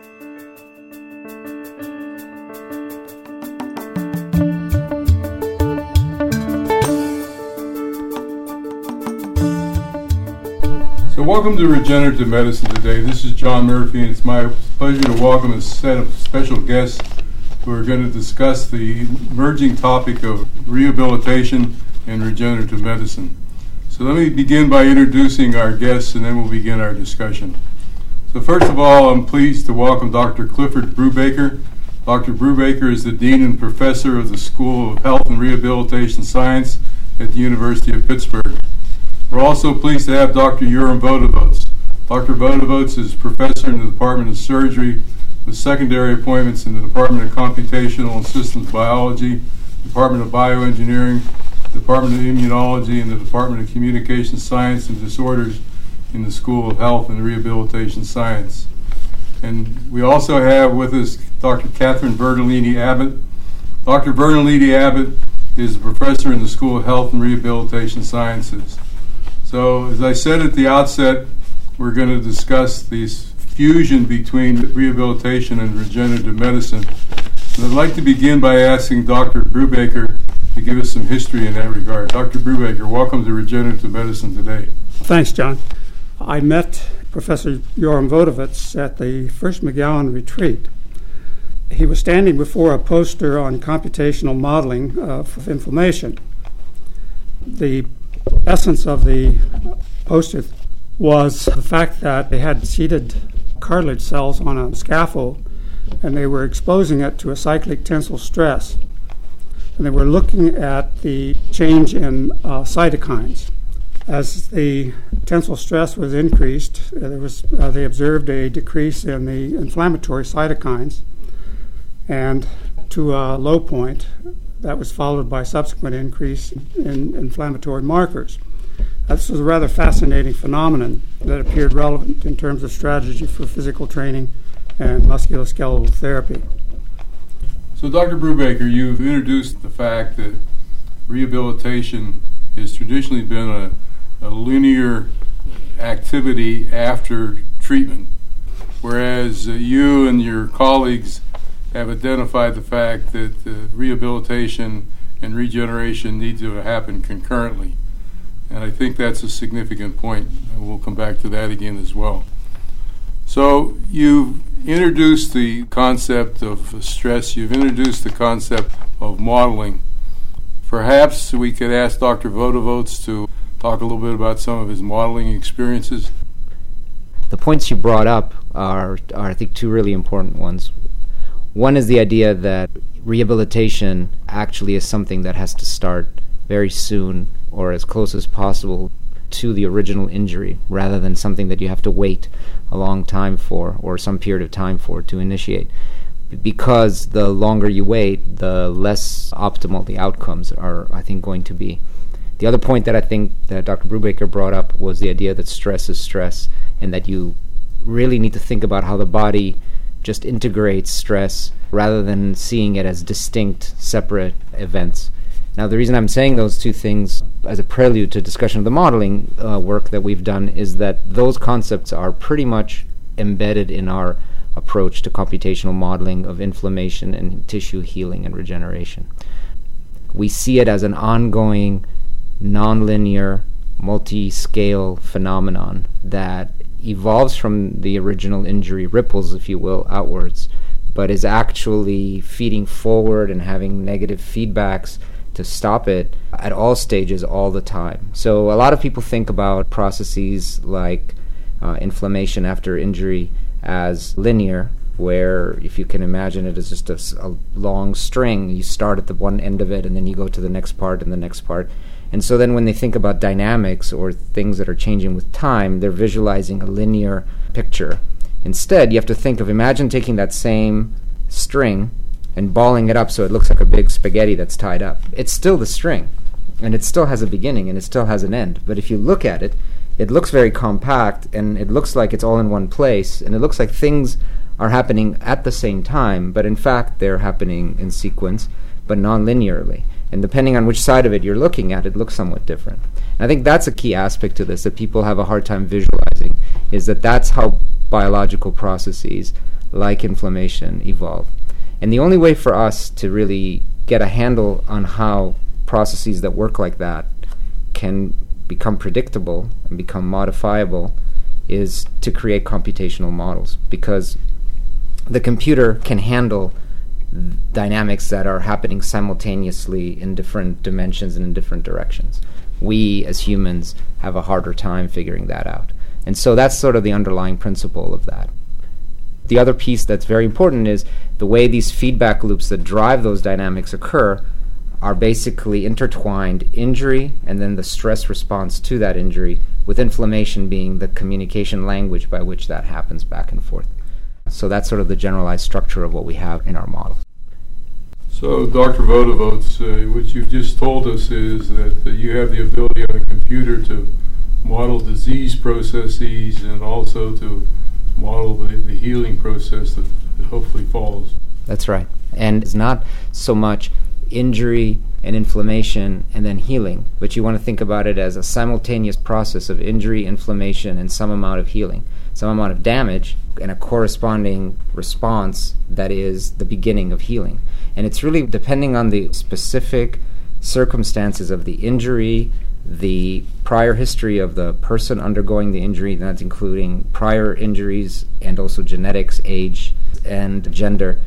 So, welcome to Regenerative Medicine today. This is John Murphy, and it's my pleasure to welcome a set of special guests who are going to discuss the emerging topic of rehabilitation and regenerative medicine. So, let me begin by introducing our guests, and then we'll begin our discussion. So, first of all, I'm pleased to welcome Dr. Clifford Brubaker. Dr. Brubaker is the Dean and Professor of the School of Health and Rehabilitation Science at the University of Pittsburgh. We're also pleased to have Dr. Yoram Vodovotz. Dr. Vodovotz is professor in the Department of Surgery with secondary appointments in the Department of Computational and Systems Biology, Department of Bioengineering, Department of Immunology, and the Department of Communication Science and Disorders in the School of Health and Rehabilitation Science. And we also have with us Dr. Katherine Verdolini Abbott. Dr. Verdolini Abbott is a professor in the School of Health and Rehabilitation Sciences. So, as I said at the outset, we're going to discuss this fusion between rehabilitation and regenerative medicine. And I'd like to begin by asking Dr. Brubaker to give us some history in that regard. Dr. Brubaker, welcome to Regenerative Medicine today. Thanks, John. I met Professor Yoram Vodovotz at the first McGowan retreat. He was standing before a poster on computational modeling of inflammation. The essence of the poster was the fact that they had seeded cartilage cells on a scaffold and they were exposing it to a cyclic tensile stress. And they were looking at the change in uh, cytokines. As the tensile stress was increased, uh, there was, uh, they observed a decrease in the inflammatory cytokines and to a low point that was followed by subsequent increase in inflammatory markers. This was a rather fascinating phenomenon that appeared relevant in terms of strategy for physical training and musculoskeletal therapy. So, Dr. Brubaker, you've introduced the fact that rehabilitation has traditionally been a, a linear activity after treatment, whereas uh, you and your colleagues have identified the fact that uh, rehabilitation and regeneration need to happen concurrently. And I think that's a significant point. And we'll come back to that again as well. So, you've introduced the concept of stress, you've introduced the concept of modeling. Perhaps we could ask Dr. Vodovotz to talk a little bit about some of his modeling experiences. The points you brought up are, are I think, two really important ones. One is the idea that rehabilitation actually is something that has to start very soon or as close as possible to the original injury rather than something that you have to wait a long time for or some period of time for to initiate. Because the longer you wait, the less optimal the outcomes are, I think, going to be. The other point that I think that Dr. Brubaker brought up was the idea that stress is stress and that you really need to think about how the body just integrates stress rather than seeing it as distinct, separate events. Now, the reason I'm saying those two things as a prelude to discussion of the modeling uh, work that we've done is that those concepts are pretty much embedded in our approach to computational modeling of inflammation and tissue healing and regeneration. We see it as an ongoing, nonlinear, multi scale phenomenon that evolves from the original injury, ripples, if you will, outwards, but is actually feeding forward and having negative feedbacks to stop it at all stages all the time. So a lot of people think about processes like uh, inflammation after injury as linear, where if you can imagine it as just a, a, long string, you start at the one end of it and then you go to the next part and the next part. And so then when they think about dynamics or things that are changing with time, they're visualizing a linear picture. Instead, you have to think of imagine taking that same string and balling it up so it looks like a big spaghetti that's tied up. It's still the string, and it still has a beginning and it still has an end. But if you look at it, it looks very compact and it looks like it's all in one place, and it looks like things are happening at the same time, but in fact they're happening in sequence, but non linearly. And depending on which side of it you're looking at, it looks somewhat different. And I think that's a key aspect to this that people have a hard time visualizing is that that's how biological processes like inflammation evolve. And the only way for us to really get a handle on how processes that work like that can become predictable and become modifiable is to create computational models because the computer can handle dynamics that are happening simultaneously in different dimensions and in different directions. We as humans have a harder time figuring that out. And so that's sort of the underlying principle of that. The other piece that's very important is the way these feedback loops that drive those dynamics occur are basically intertwined injury and then the stress response to that injury, with inflammation being the communication language by which that happens back and forth. So that's sort of the generalized structure of what we have in our model. So, Dr. Vodovotz, uh, what you've just told us is that uh, you have the ability on a computer to model disease processes and also to model the, the healing process that hopefully follows. That's right. And it's not so much injury and inflammation and then healing, but you want to think about it as a simultaneous process of injury, inflammation, and some amount of healing, some amount of damage, and a corresponding response that is the beginning of healing. And it's really depending on the specific circumstances of the injury, the prior history of the person undergoing the injury, that's including prior injuries and also genetics, age, and gender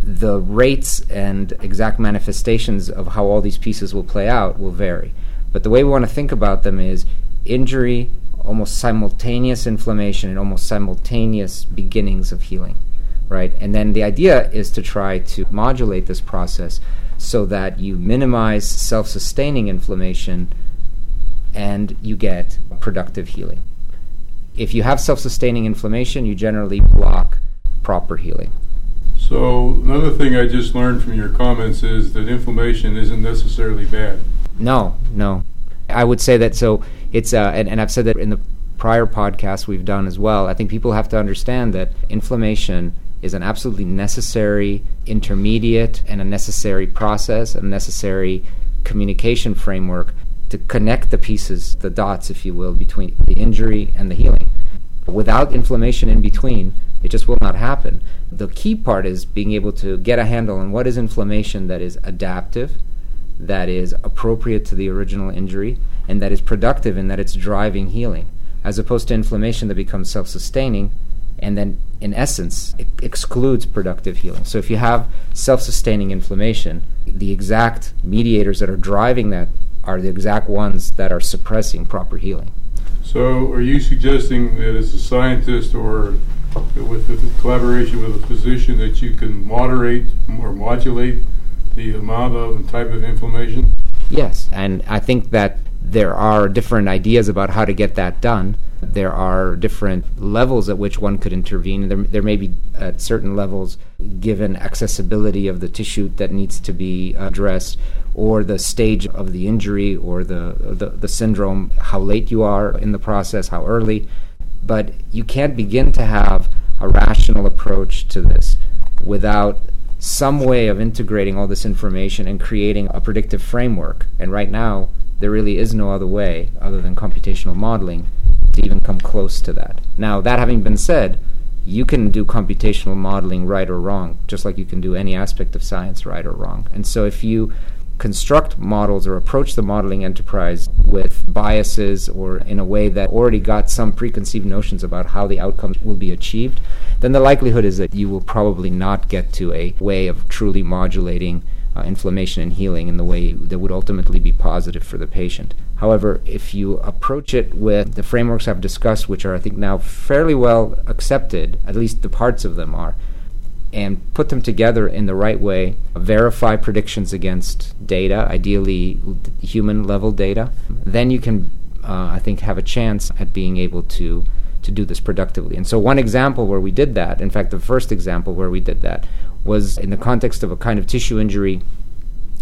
the rates and exact manifestations of how all these pieces will play out will vary. But the way we want to think about them is injury, almost simultaneous inflammation, and almost simultaneous beginnings of healing, right? And then the idea is to try to modulate this process so that you minimize self sustaining inflammation and you get productive healing. If you have self sustaining inflammation, you generally block proper healing. So another thing I just learned from your comments is that inflammation isn't necessarily bad. No, no. I would say that so it's uh, and, and I've said that in the prior podcasts we've done as well. I think people have to understand that inflammation is an absolutely necessary intermediate and a necessary process, a necessary communication framework to connect the pieces, the dots, if you will, between the injury and the healing. Without inflammation in between, it just will not happen. The key part is being able to get a handle on what is inflammation that is adaptive, that is appropriate to the original injury, and that is productive in that it's driving healing, as opposed to inflammation that becomes self sustaining and then, in essence, it excludes productive healing. So, if you have self sustaining inflammation, the exact mediators that are driving that are the exact ones that are suppressing proper healing. So, are you suggesting that as a scientist or with the collaboration with a physician that you can moderate or modulate the amount of and type of inflammation? Yes, and I think that there are different ideas about how to get that done. There are different levels at which one could intervene. There, there may be at certain levels, given accessibility of the tissue that needs to be addressed, or the stage of the injury or the, the, the syndrome, how late you are in the process, how early but you can't begin to have a rational approach to this without some way of integrating all this information and creating a predictive framework. And right now, there really is no other way other than computational modeling to even come close to that. Now, that having been said, you can do computational modeling right or wrong, just like you can do any aspect of science right or wrong. And so, if you construct models or approach the modeling enterprise with biases or in a way that already got some preconceived notions about how the outcomes will be achieved, then the likelihood is that you will probably not get to a way of truly modulating uh, inflammation and healing in the way that would ultimately be positive for the patient. However, if you approach it with the frameworks I've discussed, which are, I think, now fairly well accepted, at least the parts of them are, and put them together in the right way, verify predictions against data, ideally human level data, then you can, uh, I think, have a chance at being able to to do this productively. And so, one example where we did that, in fact, the first example where we did that, was in the context of a kind of tissue injury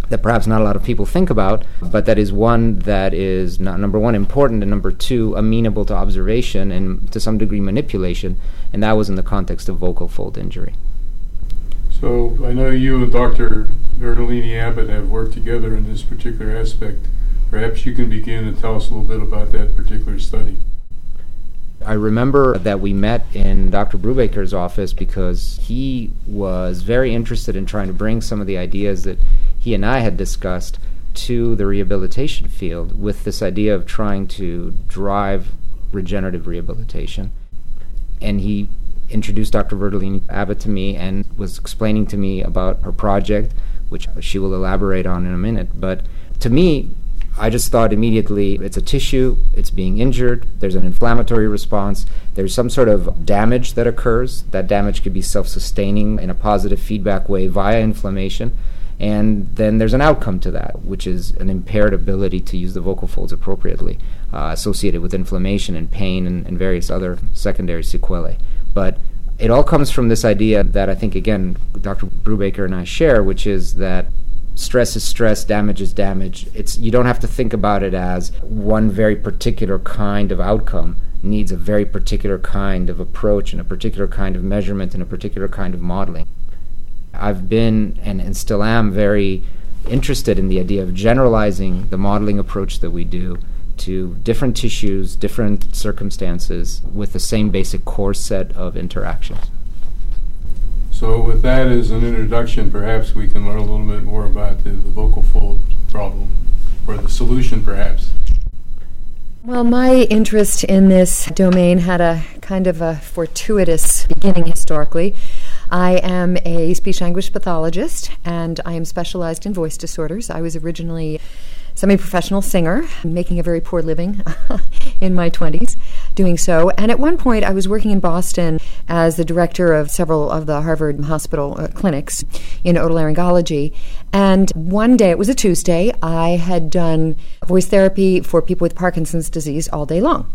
that perhaps not a lot of people think about, but that is one that is not number one important and number two amenable to observation and to some degree manipulation, and that was in the context of vocal fold injury. So I know you and Dr. Verdolini Abbott have worked together in this particular aspect. Perhaps you can begin and tell us a little bit about that particular study. I remember that we met in Dr. Brubaker's office because he was very interested in trying to bring some of the ideas that he and I had discussed to the rehabilitation field with this idea of trying to drive regenerative rehabilitation. And he introduced Dr. Verdolini Abbott to me and was explaining to me about her project, which she will elaborate on in a minute. But to me, I just thought immediately it's a tissue, it's being injured, there's an inflammatory response, there's some sort of damage that occurs. That damage could be self sustaining in a positive feedback way via inflammation. And then there's an outcome to that, which is an impaired ability to use the vocal folds appropriately, uh, associated with inflammation and pain and, and various other secondary sequelae. But it all comes from this idea that I think, again, Dr. Brubaker and I share, which is that stress is stress, damage is damage. It's you don't have to think about it as one very particular kind of outcome needs a very particular kind of approach and a particular kind of measurement and a particular kind of modeling. I've been and, and still am very interested in the idea of generalizing the modeling approach that we do to different tissues, different circumstances with the same basic core set of interactions. So, with that as an introduction, perhaps we can learn a little bit more about the, the vocal fold problem or the solution, perhaps. Well, my interest in this domain had a kind of a fortuitous beginning historically. I am a speech language pathologist and I am specialized in voice disorders. I was originally semi professional singer, making a very poor living in my 20s doing so. And at one point, I was working in Boston as the director of several of the Harvard hospital uh, clinics in otolaryngology. And one day, it was a Tuesday, I had done voice therapy for people with Parkinson's disease all day long.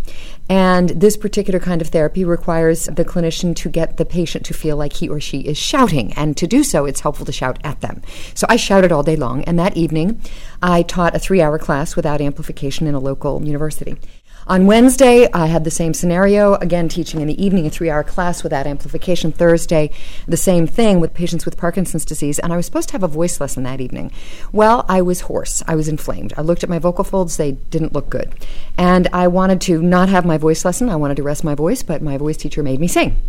And this particular kind of therapy requires the clinician to get the patient to feel like he or she is shouting. And to do so, it's helpful to shout at them. So I shouted all day long. And that evening, I taught a three hour class without amplification in a local university. On Wednesday, I had the same scenario, again, teaching in the evening, a three hour class without amplification. Thursday, the same thing with patients with Parkinson's disease, and I was supposed to have a voice lesson that evening. Well, I was hoarse. I was inflamed. I looked at my vocal folds, they didn't look good. And I wanted to not have my voice lesson. I wanted to rest my voice, but my voice teacher made me sing.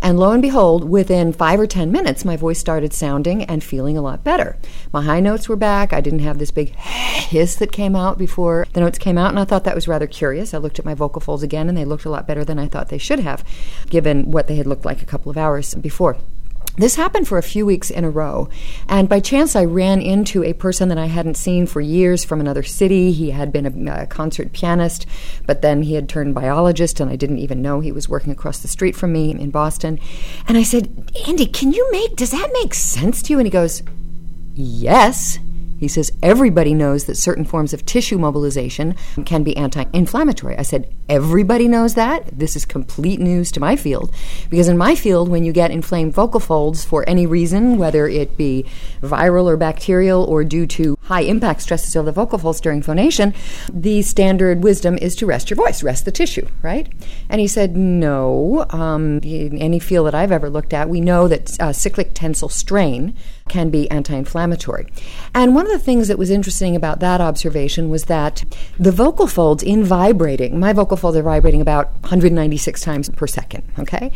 And lo and behold, within five or ten minutes, my voice started sounding and feeling a lot better. My high notes were back. I didn't have this big hiss that came out before the notes came out, and I thought that was rather curious. I looked at my vocal folds again, and they looked a lot better than I thought they should have, given what they had looked like a couple of hours before. This happened for a few weeks in a row, and by chance I ran into a person that I hadn't seen for years from another city. He had been a, a, concert pianist, but then he had turned biologist, and I didn't even know he was working across the street from me in Boston. And I said, Andy, can you make, does that make sense to you? And he goes, Yes. He says everybody knows that certain forms of tissue mobilization can be anti inflammatory. I said, everybody knows that? This is complete news to my field. Because in my field, when you get inflamed vocal folds for any reason, whether it be viral or bacterial or due to high impact stresses of the vocal folds during phonation, the standard wisdom is to rest your voice, rest the tissue, right? And he said, no. Um, in any field that I've ever looked at, we know that uh, cyclic tensile strain can be anti inflammatory. And one of the things that was interesting about that observation was that the vocal folds in vibrating, my vocal are vibrating about 196 times per second, okay?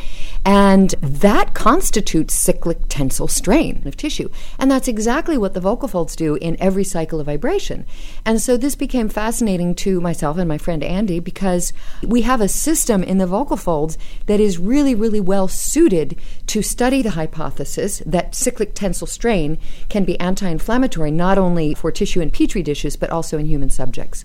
And that constitutes cyclic tensile strain of tissue. And that's exactly what the vocal folds do in every cycle of vibration. And so this became fascinating to myself and my friend Andy because we have a system in the vocal folds that is really, really well suited to study the hypothesis that cyclic tensile strain strain can be anti inflammatory not only for tissue in petri dishes, but also in human subjects.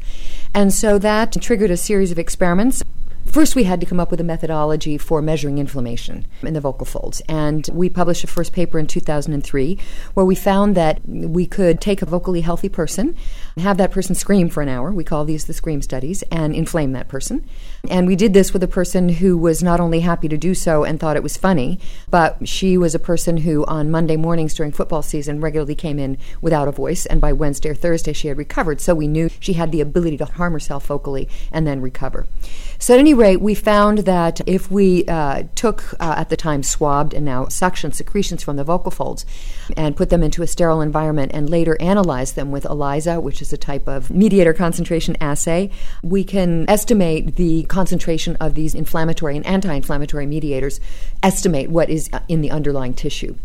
And so that triggered a series of experiments. First, we had to come up with a methodology for measuring inflammation in the vocal folds. And we published a first paper in 2003 where we found that we could take a vocally healthy person, have that person scream for an hour. We call these the scream studies, and inflame that person. And we did this with a person who was not only happy to do so and thought it was funny, but she was a person who on Monday mornings during football season regularly came in without a voice. And by Wednesday or Thursday, she had recovered. So we knew she had the ability to harm herself vocally and then recover. So, at any rate, we found that if we uh, took, uh, at the time, swabbed and now suction secretions from the vocal folds and put them into a sterile environment and later analyzed them with ELISA, which is a type of mediator concentration assay, we can estimate the concentration of these inflammatory and anti inflammatory mediators, estimate what is uh, in the underlying tissue.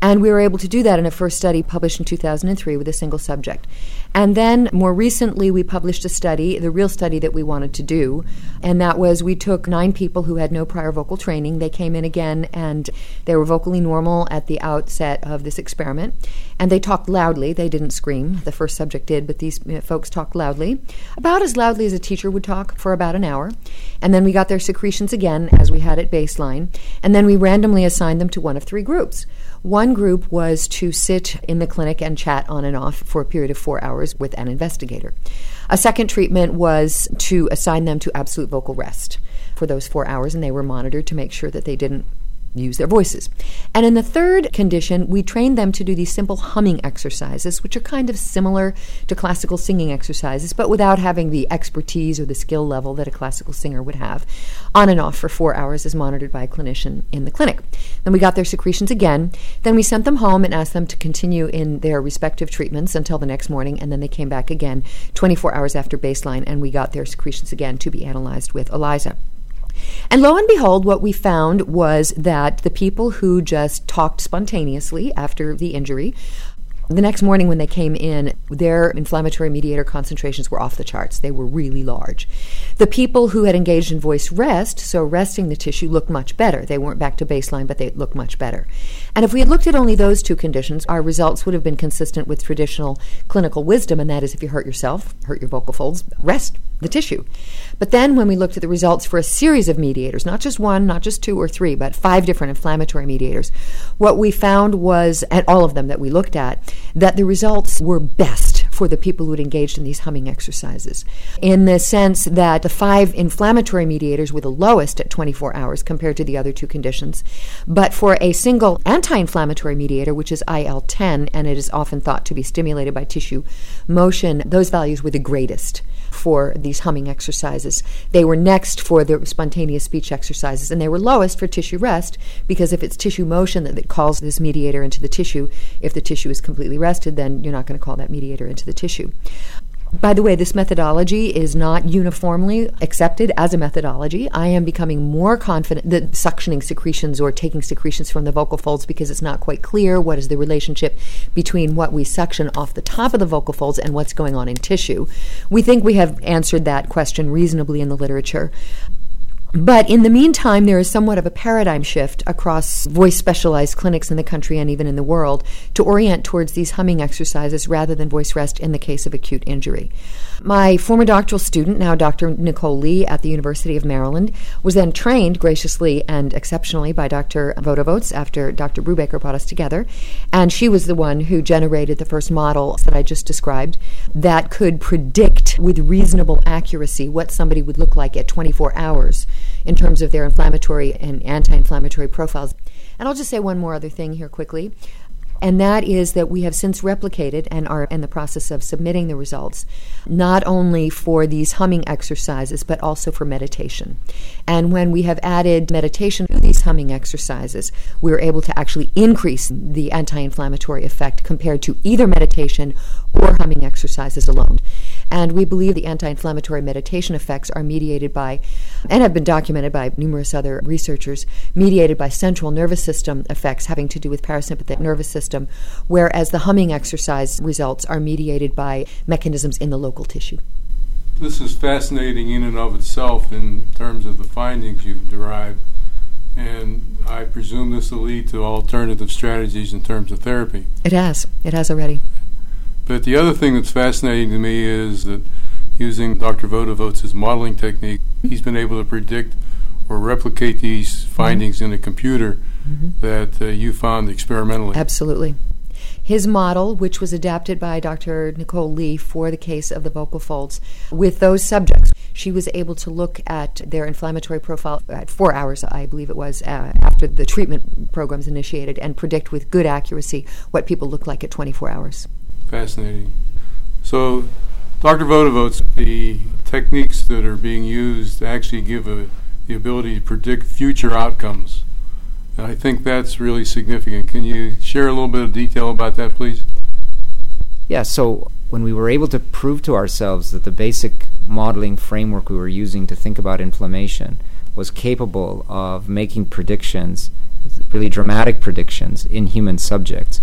And we were able to do that in a first study published in 2003 with a single subject. And then more recently, we published a study, the real study that we wanted to do, and that was we took nine people who had no prior vocal training. They came in again and they were vocally normal at the outset of this experiment. And they talked loudly. They didn't scream. The first subject did, but these uh, folks talked loudly, about as loudly as a teacher would talk for about an hour. And then we got their secretions again as we had at baseline. And then we randomly assigned them to one of three groups. One group was to sit in the clinic and chat on and off for a period of four hours with an investigator. A second treatment was to assign them to absolute vocal rest for those four hours, and they were monitored to make sure that they didn't use their voices. And in the third condition, we trained them to do these simple humming exercises, which are kind of similar to classical singing exercises, but without having the expertise or the skill level that a classical singer would have, on and off for four hours as monitored by a clinician in the clinic. Then we got their secretions again. Then we sent them home and asked them to continue in their respective treatments until the next morning, and then they came back again 24 hours after baseline, and we got their secretions again to be analyzed with ELISA. And lo and behold, what we found was that the people who just talked spontaneously after the injury the next morning, when they came in, their inflammatory mediator concentrations were off the charts. They were really large. The people who had engaged in voice rest, so resting the tissue, looked much better. They weren't back to baseline, but they looked much better. And if we had looked at only those two conditions, our results would have been consistent with traditional clinical wisdom, and that is if you hurt yourself, hurt your vocal folds, rest the tissue. But then when we looked at the results for a series of mediators, not just one, not just two or three, but five different inflammatory mediators, what we found was, at all of them that we looked at, that the results were best for the people who had engaged in these humming exercises. In the sense that the five inflammatory mediators were the lowest at 24 hours compared to the other two conditions. But for a single anti inflammatory mediator, which is IL 10, and it is often thought to be stimulated by tissue motion, those values were the greatest for these humming exercises. They were next for the spontaneous speech exercises, and they were lowest for tissue rest because if it's tissue motion that, that calls this mediator into the tissue, if the tissue is completely rested, then you're not going to call that mediator into the tissue. By the way, this methodology is not uniformly accepted as a methodology. I am becoming more confident that suctioning secretions or taking secretions from the vocal folds because it's not quite clear what is the relationship between what we suction off the top of the vocal folds and what's going on in tissue. We think we have answered that question reasonably in the literature. But in the meantime, there is somewhat of a paradigm shift across voice specialized clinics in the country and even in the world to orient towards these humming exercises rather than voice rest in the case of acute injury. My former doctoral student, now Dr. Nicole Li at the University of Maryland, was then trained graciously and exceptionally by Dr. Vodovotz after Dr. Brubaker brought us together. And she was the one who generated the first model that I just described that could predict with reasonable accuracy what somebody would look like at 24 hours in terms of their inflammatory and anti inflammatory profiles. And I'll just say one more other thing here quickly and that is that we have since replicated and are in the process of submitting the results, not only for these humming exercises, but also for meditation. And when we have added meditation to these humming exercises, we are able to actually increase the anti inflammatory effect compared to either meditation or humming exercises alone. And we believe the anti inflammatory meditation effects are mediated by, and have been documented by numerous other researchers, mediated by central nervous system effects having to do with parasympathetic nervous system, whereas the humming exercise results are mediated by mechanisms in the local tissue. This is fascinating in and of itself in terms of the findings you've derived. And I presume this will lead to alternative strategies in terms of therapy. It has. It has already. But the other thing that's fascinating to me is that using Dr. Vodovotz's modeling technique, he's been able to predict or replicate these findings mm-hmm. in a computer mm-hmm. that uh, you found experimentally. Absolutely. His model, which was adapted by Dr. Nicole Li for the case of the vocal folds, with those subjects, she was able to look at their inflammatory profile at four hours, I believe it was, uh, after the treatment programs initiated, and predict with good accuracy what people look like at 24 hours. Fascinating. So, Dr. Vodovotz, the techniques that are being used actually give a the ability to predict future outcomes. And I think that's really significant. Can you share a little bit of detail about that, please? Yeah, so when we were able to prove to ourselves that the basic modeling framework we were using to think about inflammation was capable of making predictions, really dramatic predictions, in human subjects,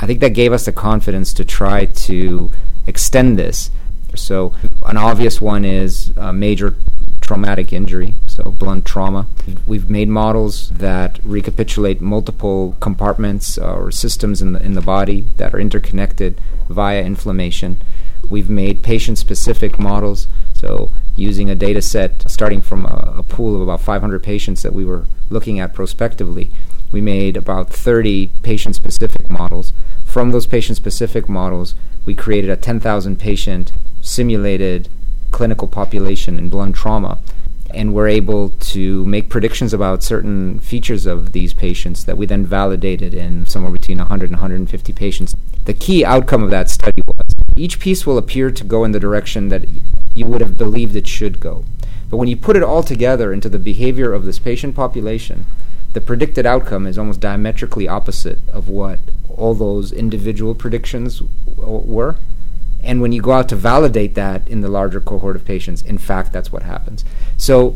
I think that gave us the confidence to try to extend this. So, an obvious one is a major traumatic injury, so blunt trauma. We've made models that recapitulate multiple compartments or systems in the, in the body that are interconnected via inflammation. We've made patient specific models, so using a data set starting from a, a pool of about 500 patients that we were looking at prospectively. We made about 30 patient specific models. From those patient specific models, we created a 10,000 patient simulated clinical population in blunt trauma. And we're able to make predictions about certain features of these patients that we then validated in somewhere between 100 and 150 patients. The key outcome of that study was each piece will appear to go in the direction that you would have believed it should go. But when you put it all together into the behavior of this patient population, the predicted outcome is almost diametrically opposite of what all those individual predictions w- were. And when you go out to validate that in the larger cohort of patients, in fact, that's what happens. So,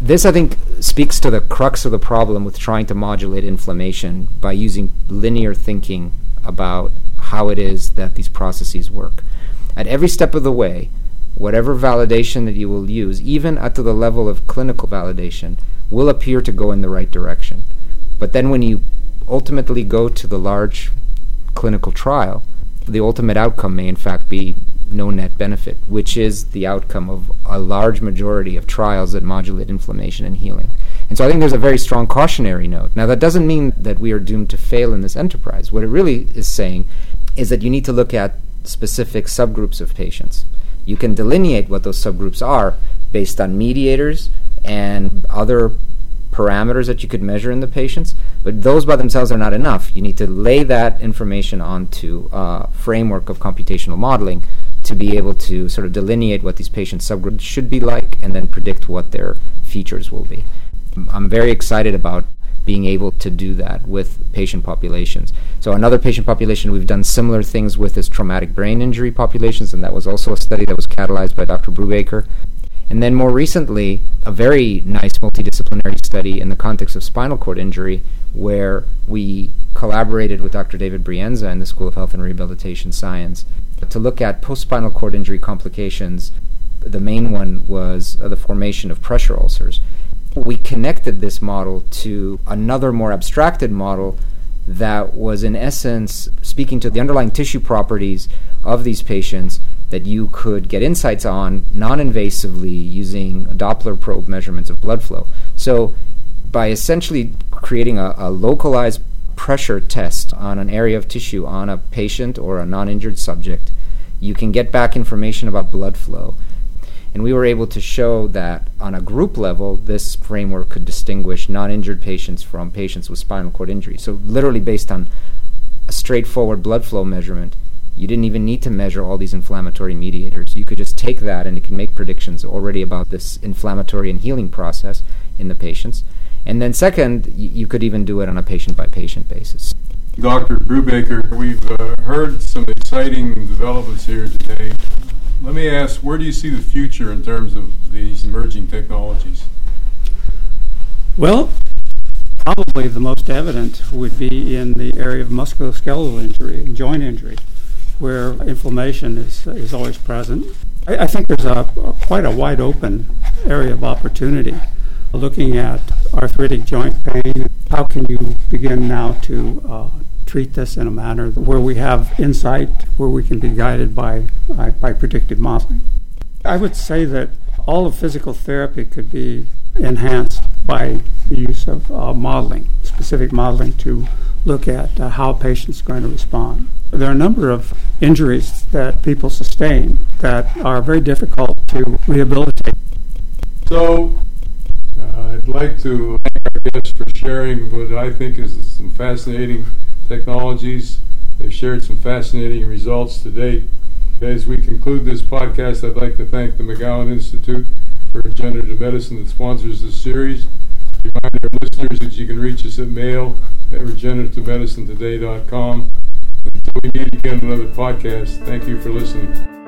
this, I think, speaks to the crux of the problem with trying to modulate inflammation by using linear thinking about how it is that these processes work. At every step of the way, whatever validation that you will use, even at the level of clinical validation, will appear to go in the right direction. But then when you ultimately go to the large clinical trial, the ultimate outcome may in fact be no net benefit, which is the outcome of a large majority of trials that modulate inflammation and healing. And so I think there's a very strong cautionary note. Now, that doesn't mean that we are doomed to fail in this enterprise. What it really is saying is that you need to look at specific subgroups of patients. You can delineate what those subgroups are based on mediators and other parameters that you could measure in the patients, but those by themselves are not enough. You need to lay that information onto a framework of computational modeling to be able to sort of delineate what these patient subgroups should be like and then predict what their features will be. I'm very excited about being able to do that with patient populations. So another patient population we've done similar things with is traumatic brain injury populations, and that was also a study that was catalyzed by Dr. Brubaker. And then more recently, a very nice multidisciplinary study in the context of spinal cord injury, where we collaborated with Dr. David Brienza in the School of Health and Rehabilitation Science to look at post spinal cord injury complications. The main one was uh, the formation of pressure ulcers. We connected this model to another more abstracted model that was, in essence, speaking to the underlying tissue properties of these patients that you could get insights on non invasively using Doppler probe measurements of blood flow. So, by essentially creating a, a, localized pressure test on an area of tissue on a patient or a non injured subject, you can get back information about blood flow. And we were able to show that on a group level, this framework could distinguish non injured patients from patients with spinal cord injury. So, literally, based on a straightforward blood flow measurement, you didn't even need to measure all these inflammatory mediators. You could just take that and it can make predictions already about this inflammatory and healing process in the patients. And then, second, y- you could even do it on a patient by patient basis. Dr. Brubaker, we've uh, heard some exciting developments here today. Let me ask, where do you see the future in terms of these emerging technologies? Well, probably the most evident would be in the area of musculoskeletal injury and joint injury where inflammation is, is always present. I, I think there's a, a, quite a wide open area of opportunity looking at arthritic joint pain. How can you begin now to uh, treat this in a manner where we have insight, where we can be guided by, by, by predictive modeling? I would say that all of physical therapy could be enhanced by the use of uh, modeling, specific modeling to look at uh, how patient's going to respond. There are a number of injuries that people sustain that are very difficult to rehabilitate. So, uh, I'd like to thank our guests for sharing what I think is some fascinating technologies. They've shared some fascinating results to date. As we conclude this podcast, I'd like to thank the McGowan Institute for Regenerative Medicine that sponsors this series. Remind our listeners that you can reach us at mail at regenerativemedicinetoday.com. Until we meet again on another podcast, thank you for listening.